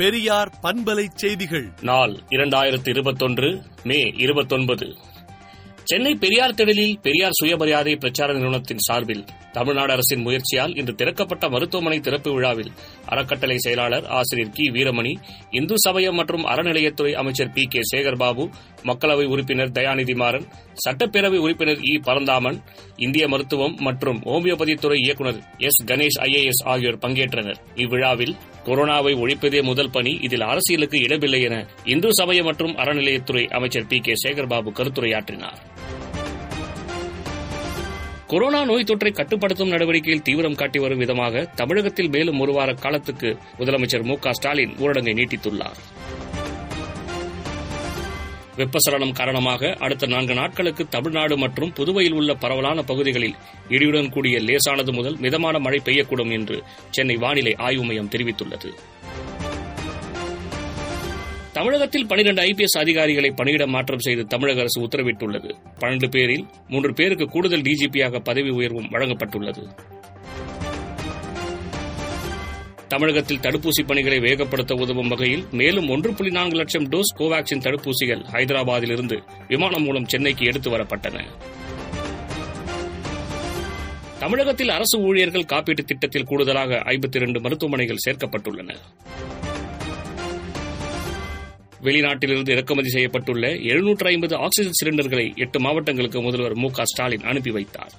பெரியார் பண்பலை செய்திகள். நாள் இரண்டாயிரத்தி இருபத்தொன்று மே இருபத்தொன்பது. சென்னை பெரியார் திடலில் பெரியார் சுயமரியாதை பிரச்சார நிறுவனத்தின் சார்பில் தமிழ்நாடு அரசின் முயற்சியால் இன்று திறக்கப்பட்ட மருத்துவமனை திறப்பு விழாவில் அறக்கட்டளை செயலாளர் ஆசிரியர் கி. வீரமணி இந்து சமயம் மற்றும் அறநிலையத்துறை அமைச்சர் பி. கே. சேகர்பாபு மக்களவை உறுப்பினர் தயாநிதி மாறன் சட்டப்பேரவை உறுப்பினர் இ. பரந்தாமன் இந்திய மருத்துவம் மற்றும் ஹோமியோபதி துறை இயக்குநர் எஸ். கணேஷ் ஐஏஎஸ் ஆகியோர் பங்கேற்றனர். இவ்விழாவில் கொரோனாவை ஒழிப்பதே முதல் பணி. இதில் அரசியலுக்கு இடமில்லை என இந்து சமய மற்றும் அறநிலையத்துறை அமைச்சர் பி. கே. சேகர்பாபு கருத்துரையாற்றினார். கொரோனா நோய் தொற்றை கட்டுப்படுத்தும் நடவடிக்கையில் தீவிரம் காட்டி வரும் விதமாக தமிழகத்தில் மேலும் ஒரு வார காலத்துக்கு முதலமைச்சர் மு. க. ஸ்டாலின் ஊரடங்கை நீட்டித்துள்ளார். வெப்பசலனம் காரணமாக அடுத்த நான்கு நாட்களுக்கு தமிழ்நாடு மற்றும் புதுவையில் உள்ள பரவலான பகுதிகளில் இடியுடன் கூடிய லேசானது முதல் மிதமான மழை பெய்யக்கூடும் என்று சென்னை வானிலை ஆய்வு மையம் தெரிவித்துள்ளது. தமிழகத்தில் பனிரண்டு ஐபிஎஸ் அதிகாரிகளை பணியிட மாற்றம் செய்து தமிழக அரசு உத்தரவிட்டுள்ளது. பன்னெண்டு பேரில் மூன்று பேருக்கு கூடுதல் டிஜிபியாக பதவி உயர்வும் வழங்கப்பட்டுள்ளது. தமிழகத்தில் தடுப்பூசி பணிகளை வேகப்படுத்த உதவும் வகையில் மேலும் ஒன்று புள்ளி நான்கு லட்சம் டோஸ் கோவாக்சின் தடுப்பூசிகள் ஹைதராபாத்திலிருந்து விமானம் மூலம் சென்னைக்கு எடுத்து வரப்பட்டன. தமிழகத்தில் அரசு ஊழியர்கள் காப்பீட்டுத் திட்டத்தில் கூடுதலாக ஐம்பத்தி இரண்டு மருத்துவமனைகள் சேர்க்கப்பட்டுள்ளன. வெளிநாட்டிலிருந்து இறக்குமதி செய்யப்பட்டுள்ள எழுநூற்று ஐம்பது ஆக்ஸிஜன் சிலிண்டர்களை எட்டு மாவட்டங்களுக்கு முதல்வர் மு க ஸ்டாலின் அனுப்பி வைத்தார்.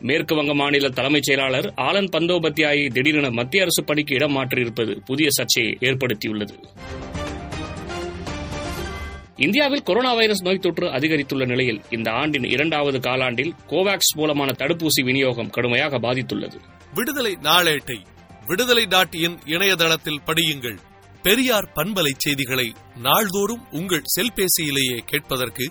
மேற்கு வங்க மாநில தலைமைச் செயலாளர் ஆலன் பந்தோபத்தியாயை திடீரென மத்திய அரசு பணிக்கு இடம் மாற்றியிருப்பது புதிய சர்ச்சையை ஏற்படுத்தியுள்ளது. இந்தியாவில் கொரோனா வைரஸ் நோய் தொற்று அதிகரித்துள்ள நிலையில் இந்த ஆண்டின் இரண்டாவது காலாண்டில் கோவாக்ஸ் மூலமான தடுப்பூசி விநியோகம் கடுமையாக பாதித்துள்ளது. விடுதலை நாளேட்டை விடுதலை டாட் இன் இணையதளத்தில் படியுங்கள். பெரியார் பண்பலை செய்திகளை நாள்தோறும் உங்கள் செல்பேசியிலேயே கேட்பதற்கு